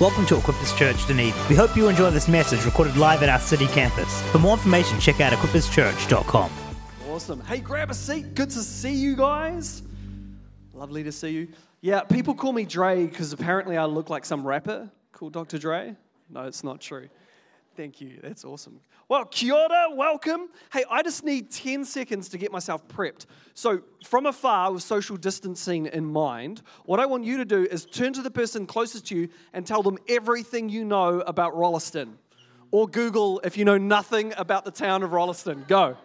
Welcome to Equippers Church Dunedin. We hope you enjoy this message recorded live at our city campus. For more information, check out equipperschurch.com. Awesome. Hey, grab a seat. Good to see you guys. Lovely to see you. Yeah, people call me Dre because apparently I look like some rapper called Dr. Dre. No, it's not true. Thank you. That's awesome. Well, kia ora, welcome. Hey, I just need 10 seconds to get myself prepped. So, from afar, with social distancing in mind, what I want you to do is turn to the person closest to you and tell them everything you know about Rolleston. Or Google if you know nothing about the town of Rolleston. Go.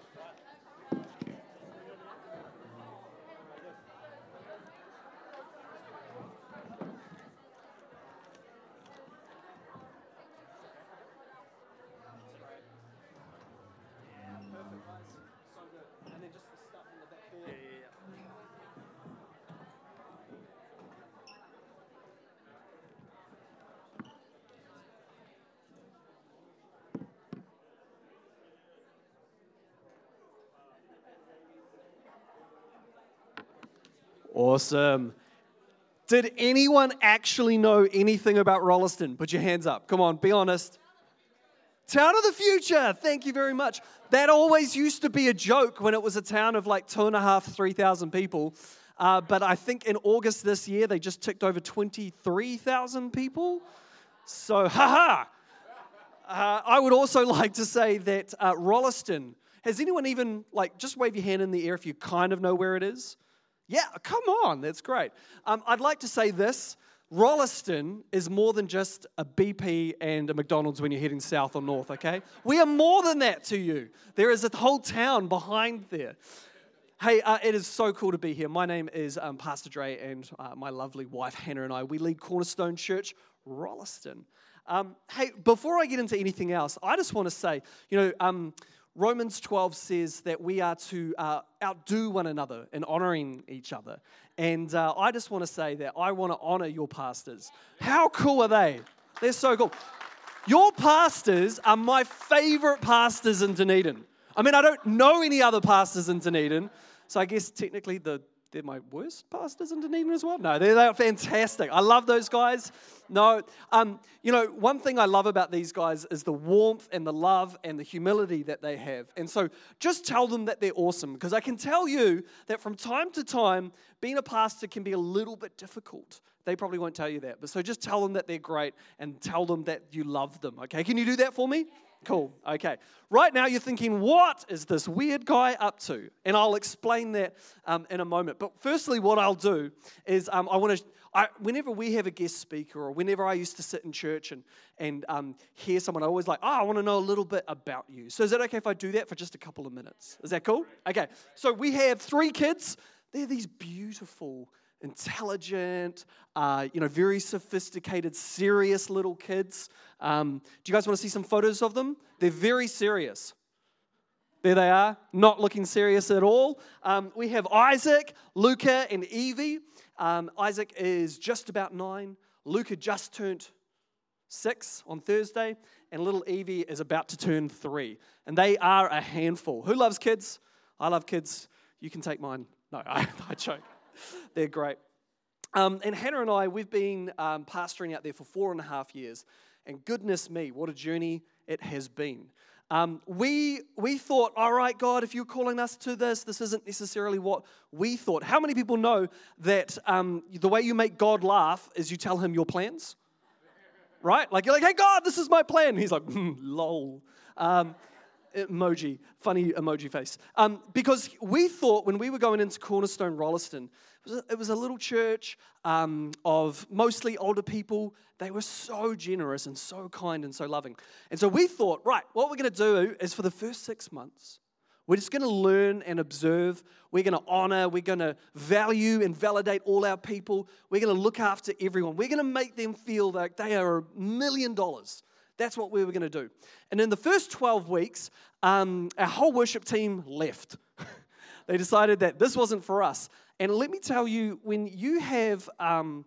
Awesome. Did anyone actually know anything about Rolleston? Put your hands up. Come on, be honest. Town of the future. Thank you very much. That always used to be a joke when it was a town of like two and a half, three thousand people. Uh, but I think in August this year they just ticked over twenty-three thousand people. So, haha. Uh, I would also like to say that uh, Rolleston. Has anyone even like just wave your hand in the air if you kind of know where it is? Yeah, come on, that's great. Um, I'd like to say this Rolleston is more than just a BP and a McDonald's when you're heading south or north, okay? We are more than that to you. There is a whole town behind there. Hey, uh, it is so cool to be here. My name is um, Pastor Dre, and uh, my lovely wife Hannah and I, we lead Cornerstone Church Rolleston. Um, hey, before I get into anything else, I just want to say, you know, um, Romans 12 says that we are to uh, outdo one another in honoring each other. And uh, I just want to say that I want to honor your pastors. How cool are they? They're so cool. Your pastors are my favorite pastors in Dunedin. I mean, I don't know any other pastors in Dunedin, so I guess technically the they're my worst pastors in Dunedin as well. No, they're, they're fantastic. I love those guys. No, um, you know, one thing I love about these guys is the warmth and the love and the humility that they have. And so just tell them that they're awesome because I can tell you that from time to time, being a pastor can be a little bit difficult. They probably won't tell you that. But so just tell them that they're great and tell them that you love them. Okay, can you do that for me? Cool. Okay. Right now, you're thinking, what is this weird guy up to? And I'll explain that um, in a moment. But firstly, what I'll do is um, I want to. I, whenever we have a guest speaker, or whenever I used to sit in church and, and um, hear someone, I always like, oh, I want to know a little bit about you. So, is it okay if I do that for just a couple of minutes? Is that cool? Okay. So, we have three kids. They're these beautiful, intelligent, uh, you know, very sophisticated, serious little kids. Um, do you guys want to see some photos of them? They're very serious. There they are, not looking serious at all. Um, we have Isaac, Luca, and Evie. Um, Isaac is just about nine. Luca just turned six on Thursday, and little Evie is about to turn three. And they are a handful. Who loves kids? I love kids. You can take mine. No, I, I joke. They're great. Um, and Hannah and I, we've been um, pastoring out there for four and a half years. And goodness me, what a journey it has been. Um, we, we thought, all right, God, if you're calling us to this, this isn't necessarily what we thought. How many people know that um, the way you make God laugh is you tell him your plans? Right? Like, you're like, hey, God, this is my plan. He's like, mm, lol. Emoji, funny emoji face. Um, because we thought when we were going into Cornerstone Rolleston, it was a, it was a little church um, of mostly older people. They were so generous and so kind and so loving. And so we thought, right, what we're going to do is for the first six months, we're just going to learn and observe. We're going to honor. We're going to value and validate all our people. We're going to look after everyone. We're going to make them feel like they are a million dollars that's what we were going to do. And in the first 12 weeks, um, our whole worship team left. they decided that this wasn't for us. And let me tell you, when you have um,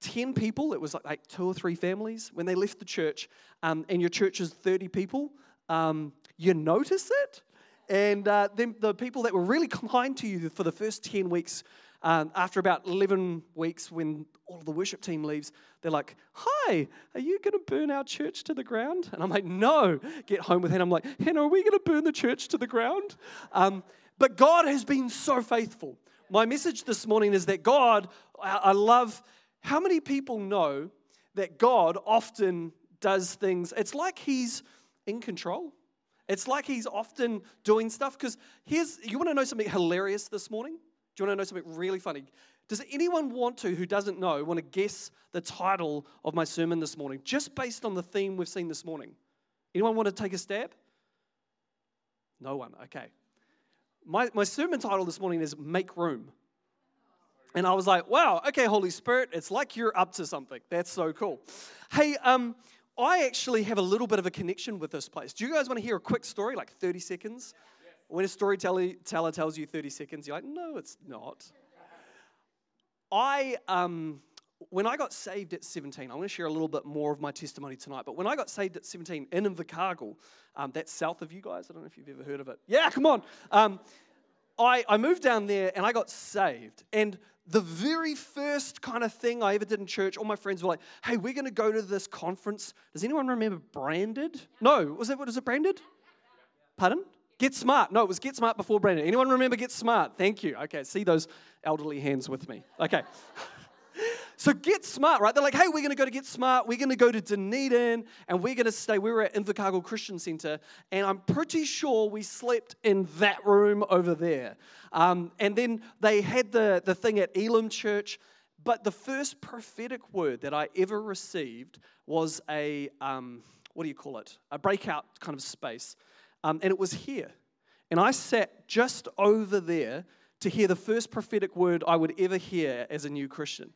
10 people, it was like, like, two or three families, when they left the church, um, and your church is 30 people, um, you notice it. And uh, then the people that were really kind to you for the first 10 weeks, um, after about 11 weeks, when all of the worship team leaves, they're like, Hi, are you going to burn our church to the ground? And I'm like, No. Get home with Hannah. I'm like, Hannah, are we going to burn the church to the ground? Um, but God has been so faithful. My message this morning is that God, I love how many people know that God often does things, it's like He's in control. It's like he's often doing stuff because here's, you want to know something hilarious this morning? Do you want to know something really funny? Does anyone want to, who doesn't know, want to guess the title of my sermon this morning, just based on the theme we've seen this morning? Anyone want to take a stab? No one, okay. My, my sermon title this morning is Make Room. And I was like, wow, okay, Holy Spirit, it's like you're up to something. That's so cool. Hey, um, I actually have a little bit of a connection with this place. Do you guys want to hear a quick story, like 30 seconds? When a storyteller tells you 30 seconds, you're like, no, it's not. I, um, when I got saved at 17, I'm going to share a little bit more of my testimony tonight, but when I got saved at 17 in Invercargill, um, that's south of you guys, I don't know if you've ever heard of it. Yeah, come on. Um, I, I moved down there and I got saved. And the very first kind of thing I ever did in church, all my friends were like, hey, we're going to go to this conference. Does anyone remember Branded? No, was it, what is it, Branded? Pardon? Get Smart. No, it was Get Smart before Branded. Anyone remember Get Smart? Thank you. Okay, see those elderly hands with me. Okay. So get smart, right? They're like, hey, we're going to go to Get Smart. We're going to go to Dunedin and we're going to stay. We were at Invercargill Christian Centre and I'm pretty sure we slept in that room over there. Um, and then they had the, the thing at Elim Church. But the first prophetic word that I ever received was a, um, what do you call it? A breakout kind of space. Um, and it was here. And I sat just over there to hear the first prophetic word I would ever hear as a new Christian.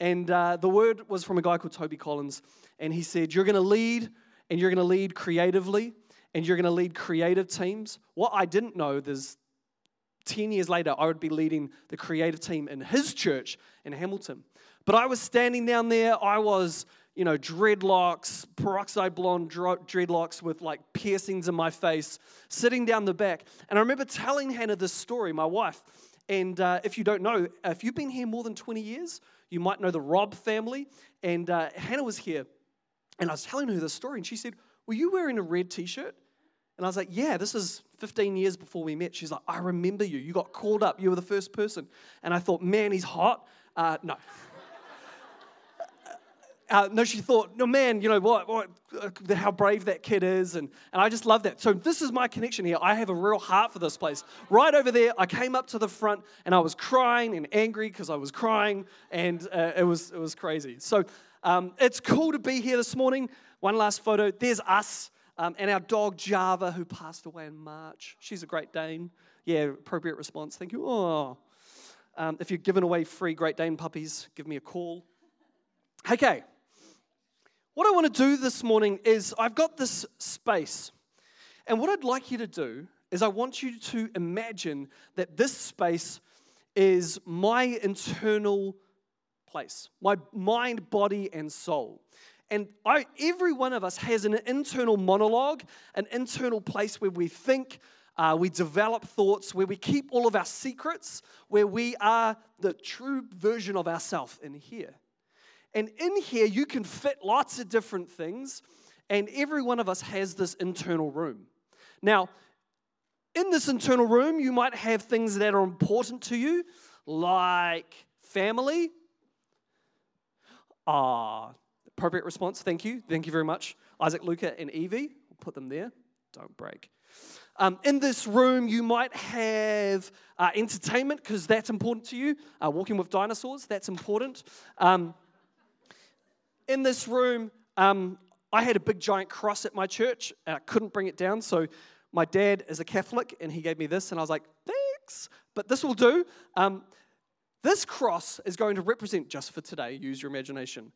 And uh, the word was from a guy called Toby Collins. And he said, You're going to lead, and you're going to lead creatively, and you're going to lead creative teams. What I didn't know is 10 years later, I would be leading the creative team in his church in Hamilton. But I was standing down there, I was, you know, dreadlocks, peroxide blonde dreadlocks with like piercings in my face, sitting down the back. And I remember telling Hannah this story, my wife. And uh, if you don't know, if you've been here more than 20 years, you might know the Rob family. And uh, Hannah was here, and I was telling her the story, and she said, Were you wearing a red t shirt? And I was like, Yeah, this is 15 years before we met. She's like, I remember you. You got called up. You were the first person. And I thought, Man, he's hot. Uh, no. Uh, no, she thought, no, man, you know what, what uh, how brave that kid is. And, and I just love that. So, this is my connection here. I have a real heart for this place. Right over there, I came up to the front and I was crying and angry because I was crying, and uh, it, was, it was crazy. So, um, it's cool to be here this morning. One last photo. There's us um, and our dog Java, who passed away in March. She's a Great Dane. Yeah, appropriate response. Thank you. Oh. Um, if you're giving away free Great Dane puppies, give me a call. Okay. What I want to do this morning is I've got this space. And what I'd like you to do is I want you to imagine that this space is my internal place, my mind, body, and soul. And I, every one of us has an internal monologue, an internal place where we think, uh, we develop thoughts, where we keep all of our secrets, where we are the true version of ourselves in here. And in here, you can fit lots of different things, and every one of us has this internal room. Now, in this internal room, you might have things that are important to you, like family. Ah, appropriate response. Thank you. Thank you very much. Isaac, Luca, and Evie. We'll put them there. Don't break. Um, in this room, you might have uh, entertainment because that's important to you. Uh, walking with dinosaurs, that's important. Um, in this room, um, I had a big giant cross at my church and I couldn't bring it down. So my dad is a Catholic and he gave me this, and I was like, thanks, but this will do. Um, this cross is going to represent, just for today, use your imagination,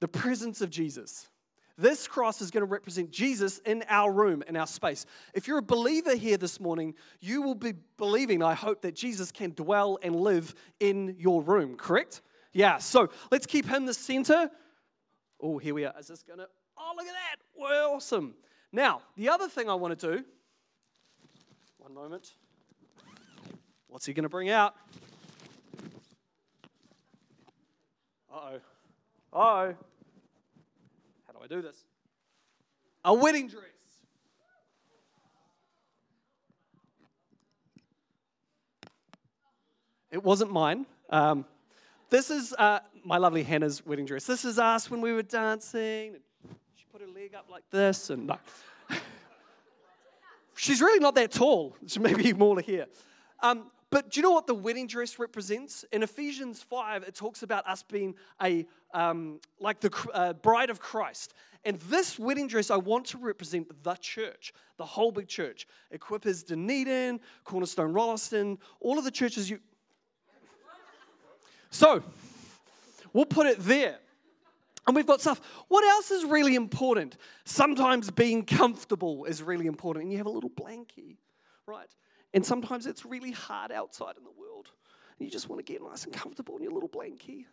the presence of Jesus. This cross is going to represent Jesus in our room, in our space. If you're a believer here this morning, you will be believing, I hope, that Jesus can dwell and live in your room, correct? Yeah, so let's keep him the center. Oh, here we are. Is this going to? Oh, look at that. Well, awesome. Now, the other thing I want to do, One moment. What's he going to bring out? Uh oh. Uh oh. How do I do this? A wedding dress. It wasn't mine. Um, this is uh, my lovely Hannah's wedding dress. This is us when we were dancing. She put her leg up like this, and no. She's really not that tall. She may be more here. Um, but do you know what the wedding dress represents? In Ephesians 5, it talks about us being a um, like the uh, bride of Christ. And this wedding dress, I want to represent the church, the whole big church. Equippers Dunedin, Cornerstone Rolleston, all of the churches you. So, we'll put it there. And we've got stuff. What else is really important? Sometimes being comfortable is really important. And you have a little blankie, right? And sometimes it's really hard outside in the world. And you just want to get nice and comfortable in your little blankie.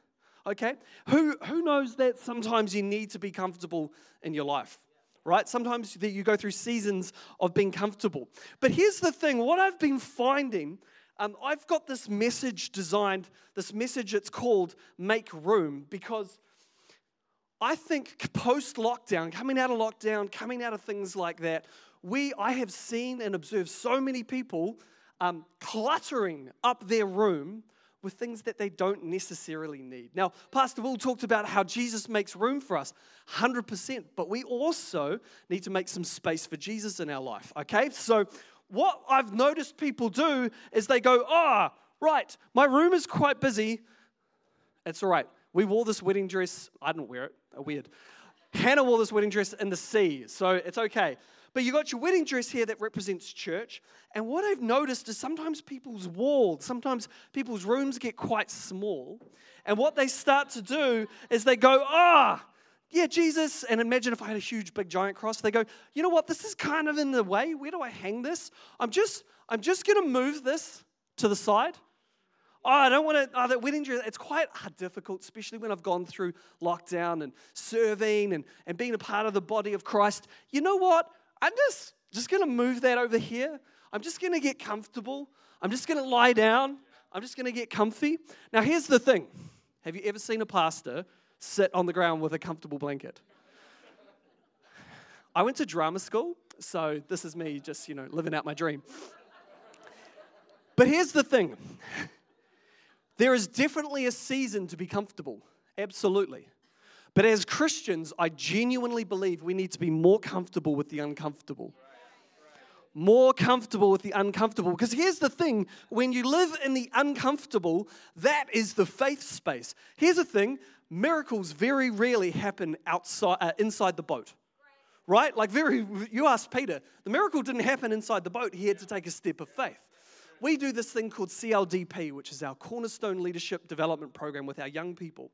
Okay? Who, who knows that sometimes you need to be comfortable in your life? Right? Sometimes you go through seasons of being comfortable. But here's the thing what I've been finding um, I've got this message designed, this message it's called Make Room, because I think post lockdown, coming out of lockdown, coming out of things like that, we, I have seen and observed so many people um, cluttering up their room with things that they don't necessarily need. Now, Pastor Will talked about how Jesus makes room for us, 100%, but we also need to make some space for Jesus in our life, okay? So, what I've noticed people do is they go, ah, oh, right, my room is quite busy. It's all right. We wore this wedding dress. I didn't wear it. Weird. Hannah wore this wedding dress in the sea, so it's okay. But you got your wedding dress here that represents church. And what I've noticed is sometimes people's walls, sometimes people's rooms get quite small. And what they start to do is they go, ah, oh, yeah, Jesus. And imagine if I had a huge, big, giant cross. They go, you know what? This is kind of in the way. Where do I hang this? I'm just, I'm just going to move this to the side oh, I don't want to, oh, that wedding dress, it's quite difficult, especially when I've gone through lockdown and serving and, and being a part of the body of Christ. You know what? I'm just, just going to move that over here. I'm just going to get comfortable. I'm just going to lie down. I'm just going to get comfy. Now, here's the thing Have you ever seen a pastor sit on the ground with a comfortable blanket? I went to drama school, so this is me just, you know, living out my dream. But here's the thing there is definitely a season to be comfortable, absolutely. But as Christians, I genuinely believe we need to be more comfortable with the uncomfortable. More comfortable with the uncomfortable. Because here's the thing when you live in the uncomfortable, that is the faith space. Here's the thing miracles very rarely happen outside, uh, inside the boat right? Like very, you asked Peter, the miracle didn't happen inside the boat. He had to take a step of faith we do this thing called CLDP, which is our Cornerstone Leadership Development Program with our young people.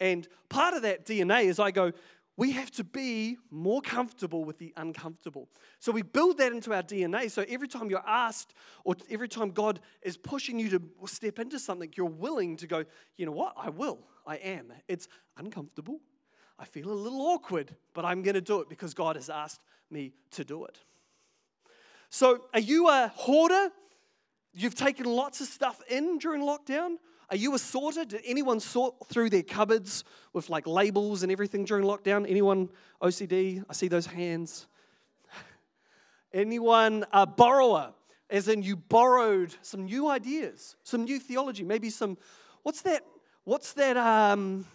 And part of that DNA is I go, we have to be more comfortable with the uncomfortable. So we build that into our DNA. So every time you're asked, or every time God is pushing you to step into something, you're willing to go, you know what? I will. I am. It's uncomfortable. I feel a little awkward, but I'm going to do it because God has asked me to do it. So, are you a hoarder? You've taken lots of stuff in during lockdown. Are you assorted? Did anyone sort through their cupboards with like labels and everything during lockdown? Anyone OCD? I see those hands. Anyone a borrower? As in, you borrowed some new ideas, some new theology, maybe some. What's that? What's that? Um,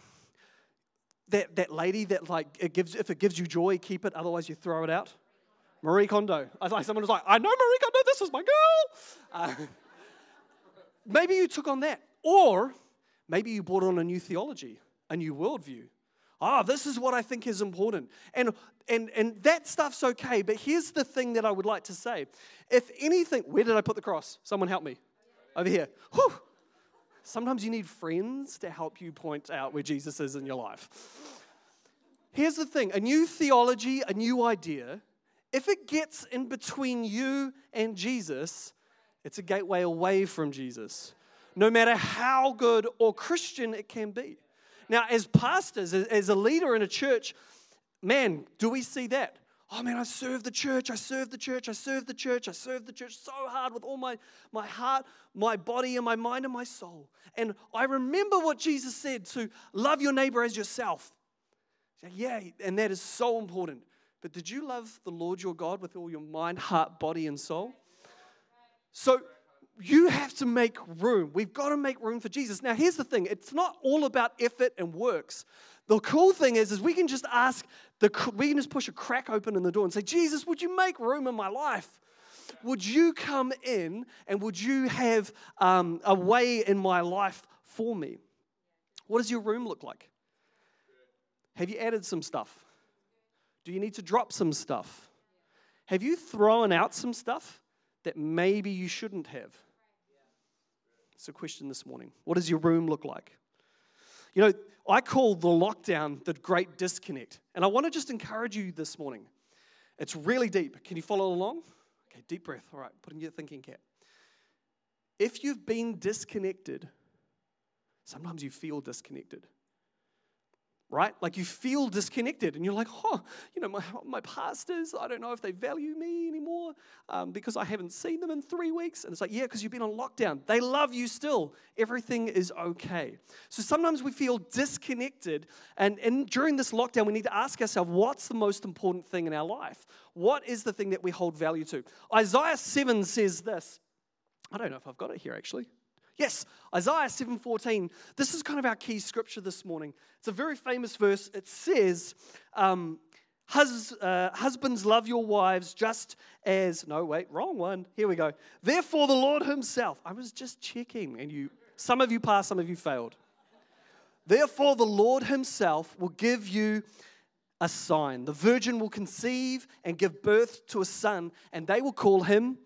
that that lady that like it gives if it gives you joy, keep it. Otherwise, you throw it out. Marie Kondo. I like someone was like, I know Marie Kondo. This is my girl. Uh, maybe you took on that, or maybe you brought on a new theology, a new worldview. Ah, this is what I think is important. And, and, and that stuff's okay, but here's the thing that I would like to say. If anything, where did I put the cross? Someone help me. Over here. Whew. Sometimes you need friends to help you point out where Jesus is in your life. Here's the thing a new theology, a new idea if it gets in between you and Jesus, it's a gateway away from Jesus, no matter how good or Christian it can be. Now, as pastors, as a leader in a church, man, do we see that? oh man, I serve the church, I serve the church, I serve the church, I serve the church so hard with all my, my heart, my body, and my mind and my soul. And I remember what Jesus said to love your neighbor as yourself. Yeah, and that is so important. But did you love the Lord your God with all your mind, heart, body, and soul? So you have to make room. We've got to make room for Jesus. Now, here's the thing it's not all about effort and works. The cool thing is, is we can just ask, the, we can just push a crack open in the door and say, Jesus, would you make room in my life? Would you come in and would you have um, a way in my life for me? What does your room look like? Have you added some stuff? Do you need to drop some stuff? Have you thrown out some stuff that maybe you shouldn't have? It's a question this morning. What does your room look like? You know, I call the lockdown the great disconnect. And I want to just encourage you this morning. It's really deep. Can you follow along? Okay, deep breath. All right, put in your thinking cap. If you've been disconnected, sometimes you feel disconnected right? Like you feel disconnected and you're like, oh, you know, my, my pastors, I don't know if they value me anymore um, because I haven't seen them in three weeks. And it's like, yeah, because you've been on lockdown. They love you still. Everything is okay. So sometimes we feel disconnected. And, and during this lockdown, we need to ask ourselves, what's the most important thing in our life? What is the thing that we hold value to? Isaiah 7 says this. I don't know if I've got it here actually. Yes, Isaiah 7:14. This is kind of our key scripture this morning. It's a very famous verse. It says, um, Hus, uh, husbands love your wives just as no wait wrong one here we go therefore the lord himself i was just checking and you some of you passed some of you failed therefore the lord himself will give you a sign the virgin will conceive and give birth to a son and they will call him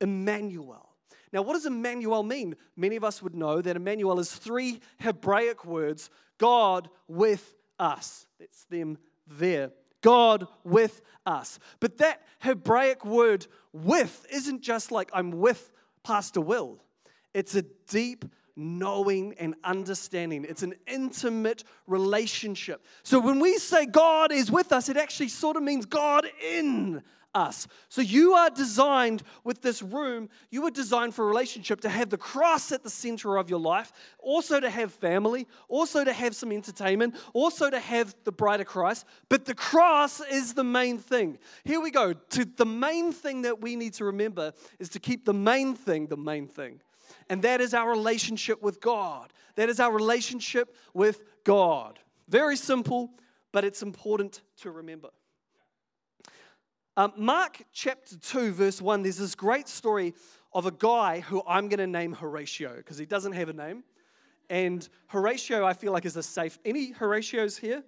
emmanuel now, what does Emmanuel mean? Many of us would know that Emmanuel is three Hebraic words God with us. That's them there. God with us. But that Hebraic word with isn't just like I'm with Pastor Will, it's a deep knowing and understanding. It's an intimate relationship. So when we say God is with us, it actually sort of means God in us. So you are designed with this room, you were designed for a relationship to have the cross at the center of your life, also to have family, also to have some entertainment, also to have the bride of Christ. But the cross is the main thing. Here we go. To the main thing that we need to remember is to keep the main thing the main thing. And that is our relationship with God. That is our relationship with God. Very simple, but it's important to remember. Um, Mark chapter 2, verse 1, there's this great story of a guy who I'm going to name Horatio because he doesn't have a name. And Horatio, I feel like, is a safe. Any Horatios here?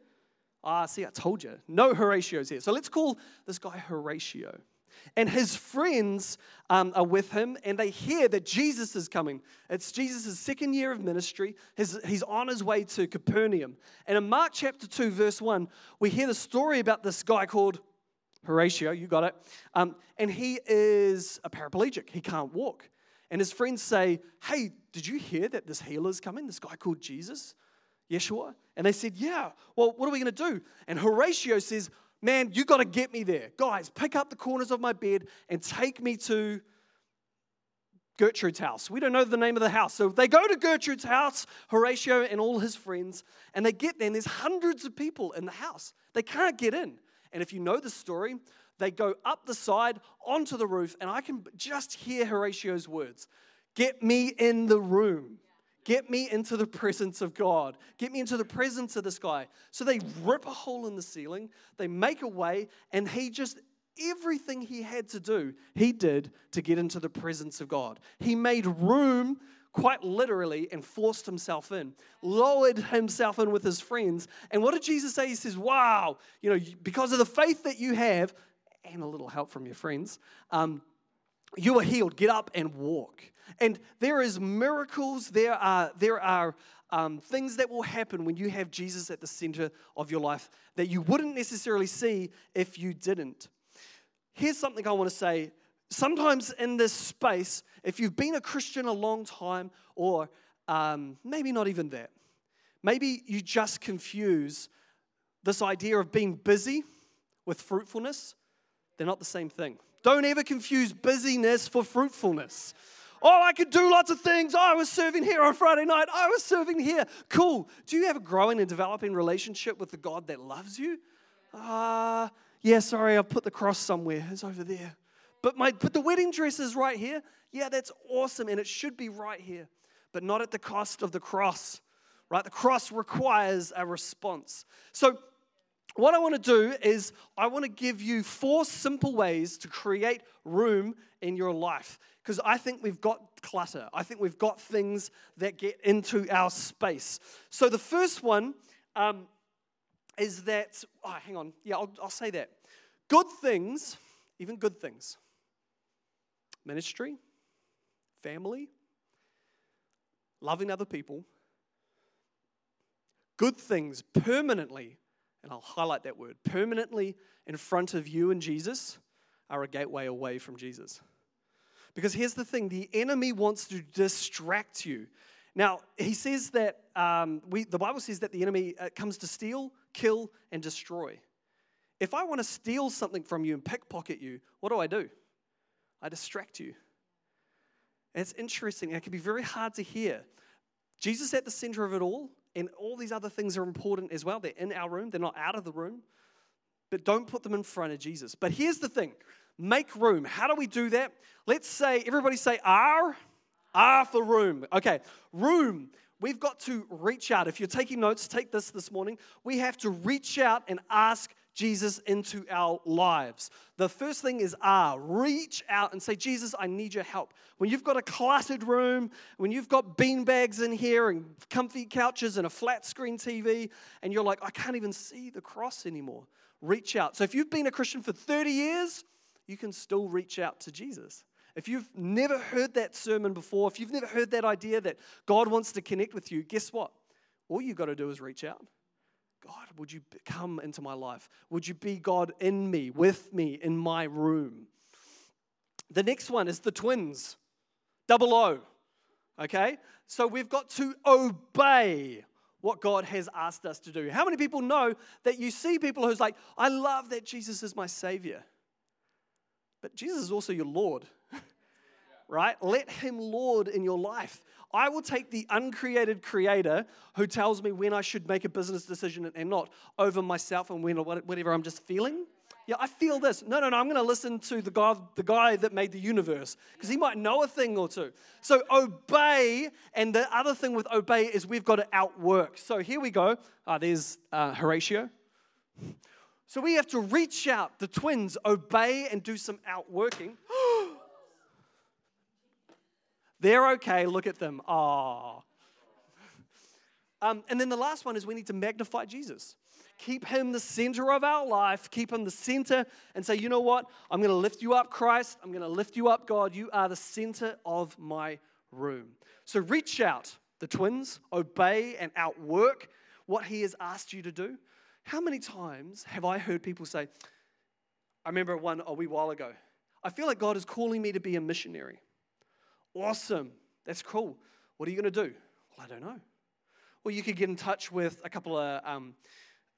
Ah, see, I told you. No Horatios here. So let's call this guy Horatio. And his friends um, are with him, and they hear that Jesus is coming. It's Jesus' second year of ministry. His, he's on his way to Capernaum. And in Mark chapter 2, verse 1, we hear the story about this guy called Horatio, you got it. Um, and he is a paraplegic, he can't walk. And his friends say, Hey, did you hear that this healer's coming, this guy called Jesus, Yeshua? And they said, Yeah, well, what are we gonna do? And Horatio says, Man, you gotta get me there. Guys, pick up the corners of my bed and take me to Gertrude's house. We don't know the name of the house. So they go to Gertrude's house, Horatio and all his friends, and they get there, and there's hundreds of people in the house. They can't get in. And if you know the story, they go up the side onto the roof, and I can just hear Horatio's words Get me in the room. Get me into the presence of God. Get me into the presence of this guy. So they rip a hole in the ceiling, they make a way, and he just, everything he had to do, he did to get into the presence of God. He made room quite literally and forced himself in, lowered himself in with his friends. And what did Jesus say? He says, Wow, you know, because of the faith that you have and a little help from your friends, um, you are healed. Get up and walk. And there is miracles, there are, there are um, things that will happen when you have Jesus at the center of your life that you wouldn't necessarily see if you didn't. Here's something I want to say sometimes in this space, if you've been a Christian a long time, or um, maybe not even that, maybe you just confuse this idea of being busy with fruitfulness. they're not the same thing. Don't ever confuse busyness for fruitfulness. Oh, I could do lots of things. Oh, I was serving here on Friday night. I was serving here. Cool. Do you have a growing and developing relationship with the God that loves you? Ah, uh, yeah, sorry, I've put the cross somewhere. It's over there. But my but the wedding dress is right here. Yeah, that's awesome, and it should be right here, but not at the cost of the cross. Right? The cross requires a response. So what I want to do is, I want to give you four simple ways to create room in your life. Because I think we've got clutter. I think we've got things that get into our space. So the first one um, is that, oh, hang on. Yeah, I'll, I'll say that. Good things, even good things, ministry, family, loving other people, good things permanently and I'll highlight that word, permanently in front of you and Jesus are a gateway away from Jesus. Because here's the thing the enemy wants to distract you. Now, he says that um, we, the Bible says that the enemy uh, comes to steal, kill, and destroy. If I want to steal something from you and pickpocket you, what do I do? I distract you. And it's interesting. It can be very hard to hear. Jesus at the center of it all, and all these other things are important as well. They're in our room, they're not out of the room. But don't put them in front of Jesus. But here's the thing make room. How do we do that? Let's say, everybody say R. R for room. Okay, room. We've got to reach out. If you're taking notes, take this this morning. We have to reach out and ask Jesus into our lives. The first thing is R, reach out and say, Jesus, I need your help. When you've got a cluttered room, when you've got bean bags in here and comfy couches and a flat screen TV, and you're like, I can't even see the cross anymore, reach out. So if you've been a Christian for 30 years, you can still reach out to Jesus. If you've never heard that sermon before, if you've never heard that idea that God wants to connect with you, guess what? All you've got to do is reach out. God, would you come into my life? Would you be God in me, with me, in my room? The next one is the twins, double O. Okay? So we've got to obey what God has asked us to do. How many people know that you see people who's like, I love that Jesus is my Savior, but Jesus is also your Lord, right? Let Him Lord in your life. I will take the uncreated creator who tells me when I should make a business decision and not over myself and when or whatever I'm just feeling. Yeah, I feel this. No, no, no, I'm going to listen to the guy, the guy that made the universe because he might know a thing or two. So obey, and the other thing with obey is we've got to outwork. So here we go. Uh, there's uh, Horatio. So we have to reach out, the twins, obey and do some outworking. They're okay, look at them. Ah. Um, and then the last one is we need to magnify Jesus. Keep him the center of our life. Keep him the center and say, you know what? I'm going to lift you up, Christ. I'm going to lift you up, God. You are the center of my room. So reach out, the twins, obey and outwork what he has asked you to do. How many times have I heard people say, I remember one a wee while ago, I feel like God is calling me to be a missionary. Awesome. That's cool. What are you going to do? Well, I don't know. Well, you could get in touch with a couple of um,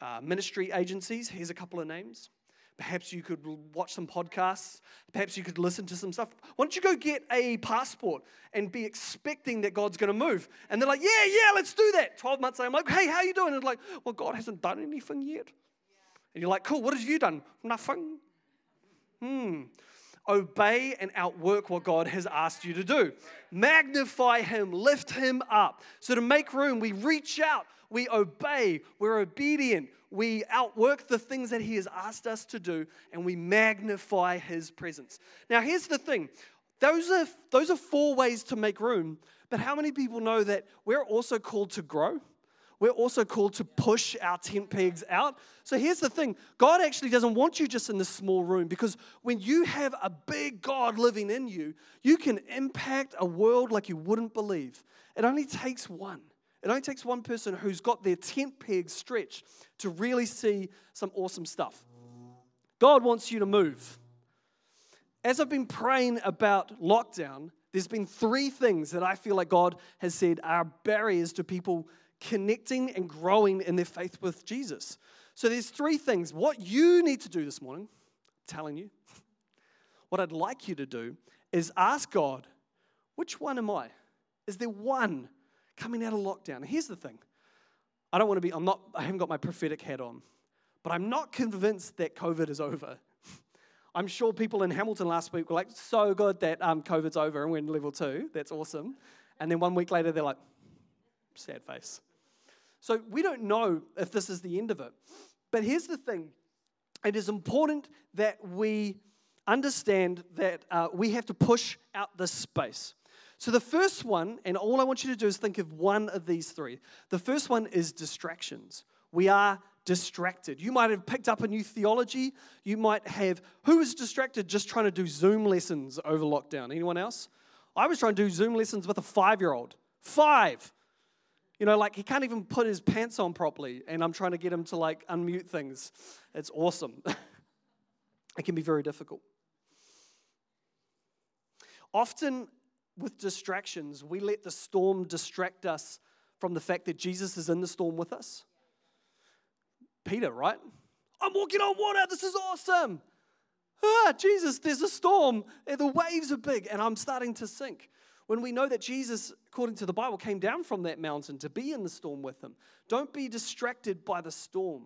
uh, ministry agencies. Here's a couple of names. Perhaps you could watch some podcasts. Perhaps you could listen to some stuff. Why don't you go get a passport and be expecting that God's going to move? And they're like, yeah, yeah, let's do that. 12 months later, I'm like, hey, how are you doing? And like, well, God hasn't done anything yet. And you're like, cool, what have you done? Nothing. Hmm obey and outwork what God has asked you to do. Magnify Him, lift Him up. So, to make room, we reach out, we obey, we're obedient, we outwork the things that He has asked us to do, and we magnify His presence. Now, here's the thing those are, those are four ways to make room, but how many people know that we're also called to grow? We're also called to push our tent pegs out. So here's the thing God actually doesn't want you just in this small room because when you have a big God living in you, you can impact a world like you wouldn't believe. It only takes one. It only takes one person who's got their tent pegs stretched to really see some awesome stuff. God wants you to move. As I've been praying about lockdown, there's been three things that I feel like God has said are barriers to people connecting and growing in their faith with Jesus. So there's three things. What you need to do this morning, telling you. What I'd like you to do is ask God, which one am I? Is there one coming out of lockdown? Here's the thing I don't want to be, I'm not, I haven't got my prophetic hat on, but I'm not convinced that COVID is over. I'm sure people in Hamilton last week were like, so good that um, COVID's over and we're in level two. That's awesome. And then one week later, they're like, sad face. So we don't know if this is the end of it. But here's the thing it is important that we understand that uh, we have to push out this space. So, the first one, and all I want you to do is think of one of these three. The first one is distractions. We are distracted. You might have picked up a new theology. You might have, who was distracted just trying to do Zoom lessons over lockdown? Anyone else? I was trying to do Zoom lessons with a five year old. Five. You know, like he can't even put his pants on properly, and I'm trying to get him to like unmute things. It's awesome. it can be very difficult. Often with distractions, we let the storm distract us from the fact that Jesus is in the storm with us. Peter, right? I'm walking on water. This is awesome. Ah, Jesus, there's a storm. The waves are big, and I'm starting to sink when we know that Jesus, according to the Bible, came down from that mountain to be in the storm with them. Don't be distracted by the storm.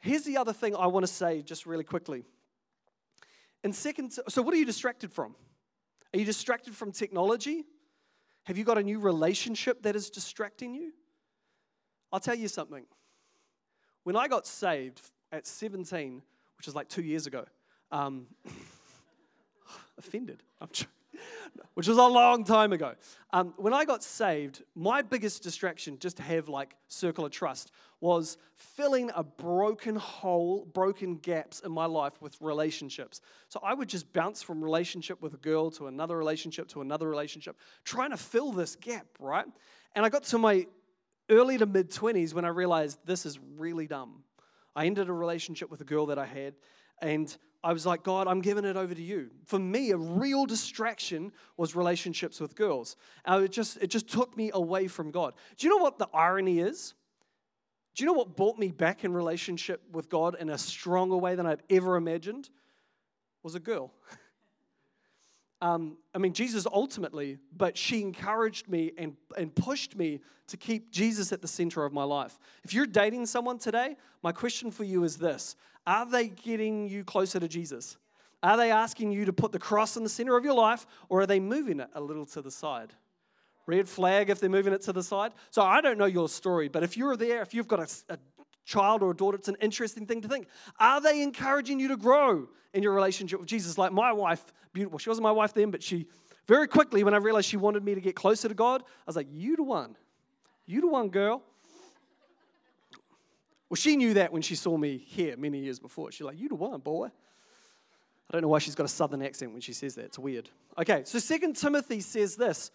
Here's the other thing I want to say just really quickly. In second, so what are you distracted from? Are you distracted from technology? Have you got a new relationship that is distracting you? I'll tell you something. When I got saved at 17, which is like two years ago, um, offended. I'm which was a long time ago. Um, when I got saved, my biggest distraction, just to have like circle of trust, was filling a broken hole, broken gaps in my life with relationships. So I would just bounce from relationship with a girl to another relationship to another relationship, trying to fill this gap, right? And I got to my early to mid 20s when I realized this is really dumb. I ended a relationship with a girl that I had, and I was like, God, I'm giving it over to you. For me, a real distraction was relationships with girls. And it just, it just took me away from God. Do you know what the irony is? Do you know what brought me back in relationship with God in a stronger way than I'd ever imagined? Was a girl. Um, I mean, Jesus ultimately, but she encouraged me and, and pushed me to keep Jesus at the center of my life. If you're dating someone today, my question for you is this Are they getting you closer to Jesus? Are they asking you to put the cross in the center of your life, or are they moving it a little to the side? Red flag if they're moving it to the side. So I don't know your story, but if you're there, if you've got a, a child or a daughter, it's an interesting thing to think. Are they encouraging you to grow in your relationship with Jesus? Like my wife, beautiful. She wasn't my wife then, but she very quickly, when I realized she wanted me to get closer to God, I was like, You the one. You the one, girl. Well, she knew that when she saw me here many years before. She's like, You the one, boy. I don't know why she's got a southern accent when she says that. It's weird. Okay, so Second Timothy says this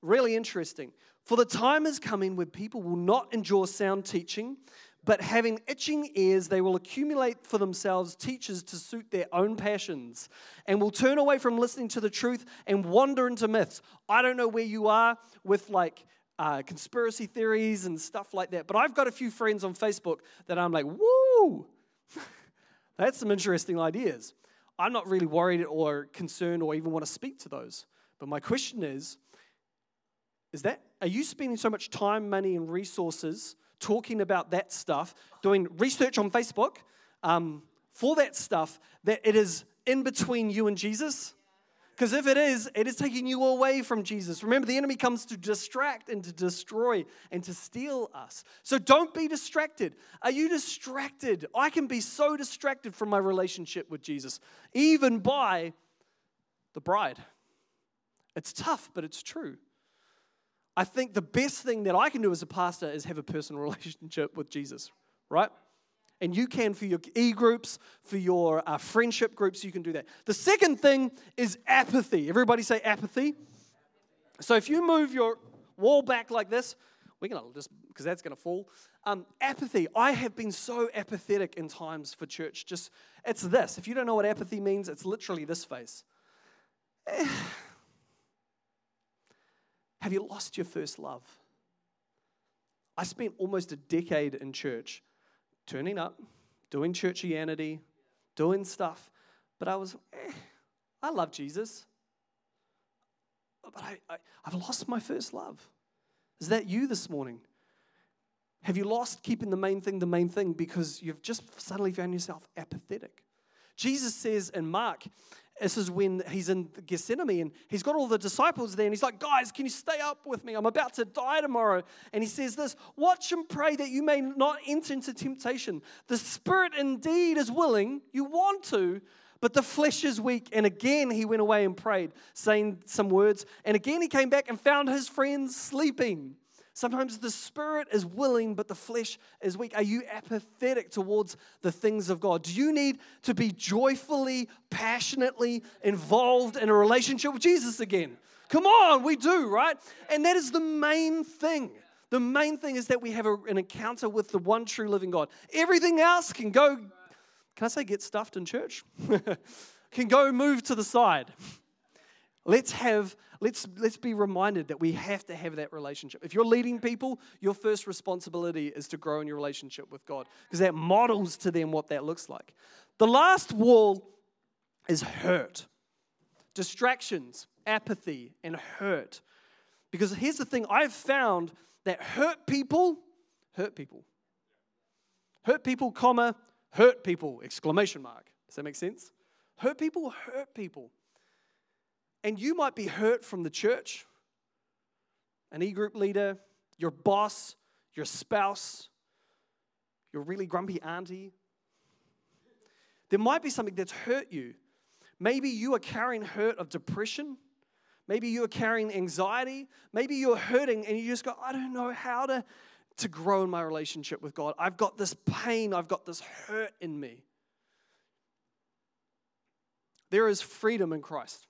really interesting. For the time is coming when people will not endure sound teaching, but having itching ears, they will accumulate for themselves teachers to suit their own passions and will turn away from listening to the truth and wander into myths. I don't know where you are with like uh, conspiracy theories and stuff like that, but I've got a few friends on Facebook that I'm like, woo, that's some interesting ideas. I'm not really worried or concerned or even want to speak to those. But my question is, is that, are you spending so much time, money, and resources talking about that stuff, doing research on Facebook um, for that stuff, that it is in between you and Jesus? Because if it is, it is taking you away from Jesus. Remember, the enemy comes to distract and to destroy and to steal us. So don't be distracted. Are you distracted? I can be so distracted from my relationship with Jesus, even by the bride. It's tough, but it's true. I think the best thing that I can do as a pastor is have a personal relationship with Jesus, right? And you can for your e groups, for your uh, friendship groups, you can do that. The second thing is apathy. Everybody say apathy. So if you move your wall back like this, we're gonna just because that's gonna fall. Um, apathy. I have been so apathetic in times for church. Just it's this. If you don't know what apathy means, it's literally this face. Have you lost your first love? I spent almost a decade in church, turning up, doing churchianity, doing stuff, but I was, eh, I love Jesus. But I, I, I've lost my first love. Is that you this morning? Have you lost keeping the main thing the main thing because you've just suddenly found yourself apathetic? Jesus says in Mark, this is when he's in Gethsemane and he's got all the disciples there and he's like, Guys, can you stay up with me? I'm about to die tomorrow. And he says this Watch and pray that you may not enter into temptation. The spirit indeed is willing, you want to, but the flesh is weak. And again, he went away and prayed, saying some words. And again, he came back and found his friends sleeping. Sometimes the spirit is willing, but the flesh is weak. Are you apathetic towards the things of God? Do you need to be joyfully, passionately involved in a relationship with Jesus again? Come on, we do, right? And that is the main thing. The main thing is that we have a, an encounter with the one true living God. Everything else can go, can I say get stuffed in church? can go move to the side. Let's have let's let's be reminded that we have to have that relationship. If you're leading people, your first responsibility is to grow in your relationship with God because that models to them what that looks like. The last wall is hurt. Distractions, apathy and hurt. Because here's the thing, I've found that hurt people hurt people. Hurt people, comma, hurt people, exclamation mark. Does that make sense? Hurt people hurt people. And you might be hurt from the church, an e group leader, your boss, your spouse, your really grumpy auntie. There might be something that's hurt you. Maybe you are carrying hurt of depression. Maybe you're carrying anxiety. Maybe you're hurting and you just go, I don't know how to, to grow in my relationship with God. I've got this pain, I've got this hurt in me. There is freedom in Christ.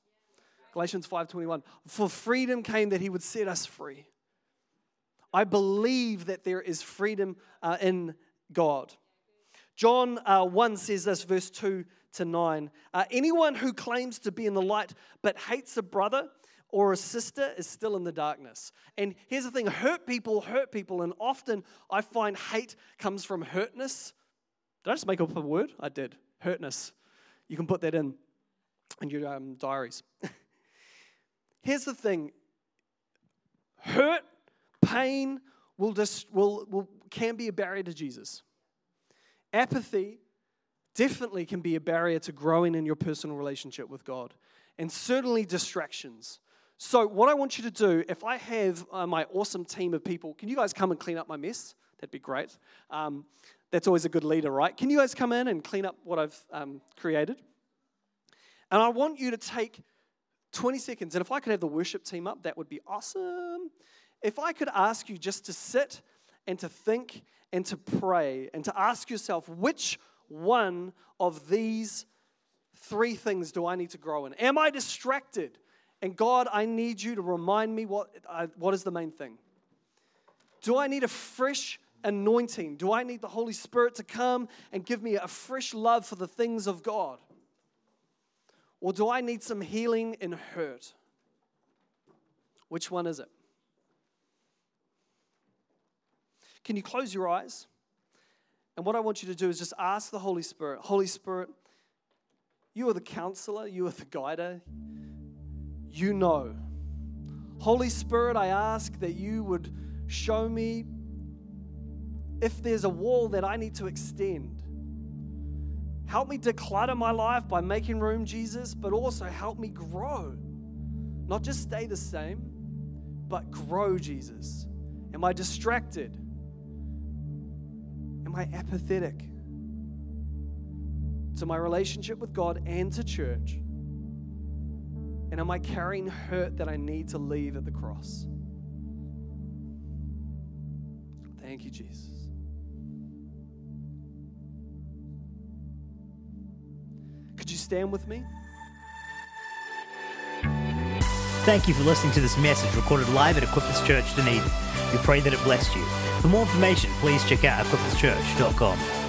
Galatians 5:21. For freedom came that he would set us free. I believe that there is freedom uh, in God. John uh, 1 says this, verse 2 to 9. Uh, anyone who claims to be in the light but hates a brother or a sister is still in the darkness. And here's the thing hurt people hurt people, and often I find hate comes from hurtness. Did I just make up a word? I did. Hurtness. You can put that in in your um, diaries. Here's the thing hurt, pain will, just, will, will, can be a barrier to Jesus. Apathy definitely can be a barrier to growing in your personal relationship with God, and certainly distractions. So, what I want you to do, if I have uh, my awesome team of people, can you guys come and clean up my mess? That'd be great. Um, that's always a good leader, right? Can you guys come in and clean up what I've um, created? And I want you to take 20 seconds. And if I could have the worship team up, that would be awesome. If I could ask you just to sit and to think and to pray and to ask yourself, which one of these three things do I need to grow in? Am I distracted? And God, I need you to remind me what, uh, what is the main thing. Do I need a fresh anointing? Do I need the Holy Spirit to come and give me a fresh love for the things of God? Or do I need some healing and hurt? Which one is it? Can you close your eyes? And what I want you to do is just ask the Holy Spirit Holy Spirit, you are the counselor, you are the guider, you know. Holy Spirit, I ask that you would show me if there's a wall that I need to extend. Help me declutter my life by making room, Jesus, but also help me grow. Not just stay the same, but grow, Jesus. Am I distracted? Am I apathetic to my relationship with God and to church? And am I carrying hurt that I need to leave at the cross? Thank you, Jesus. Stand with me? Thank you for listening to this message recorded live at Equippers Church Dunedin. We pray that it blessed you. For more information, please check out equipperschurch.com.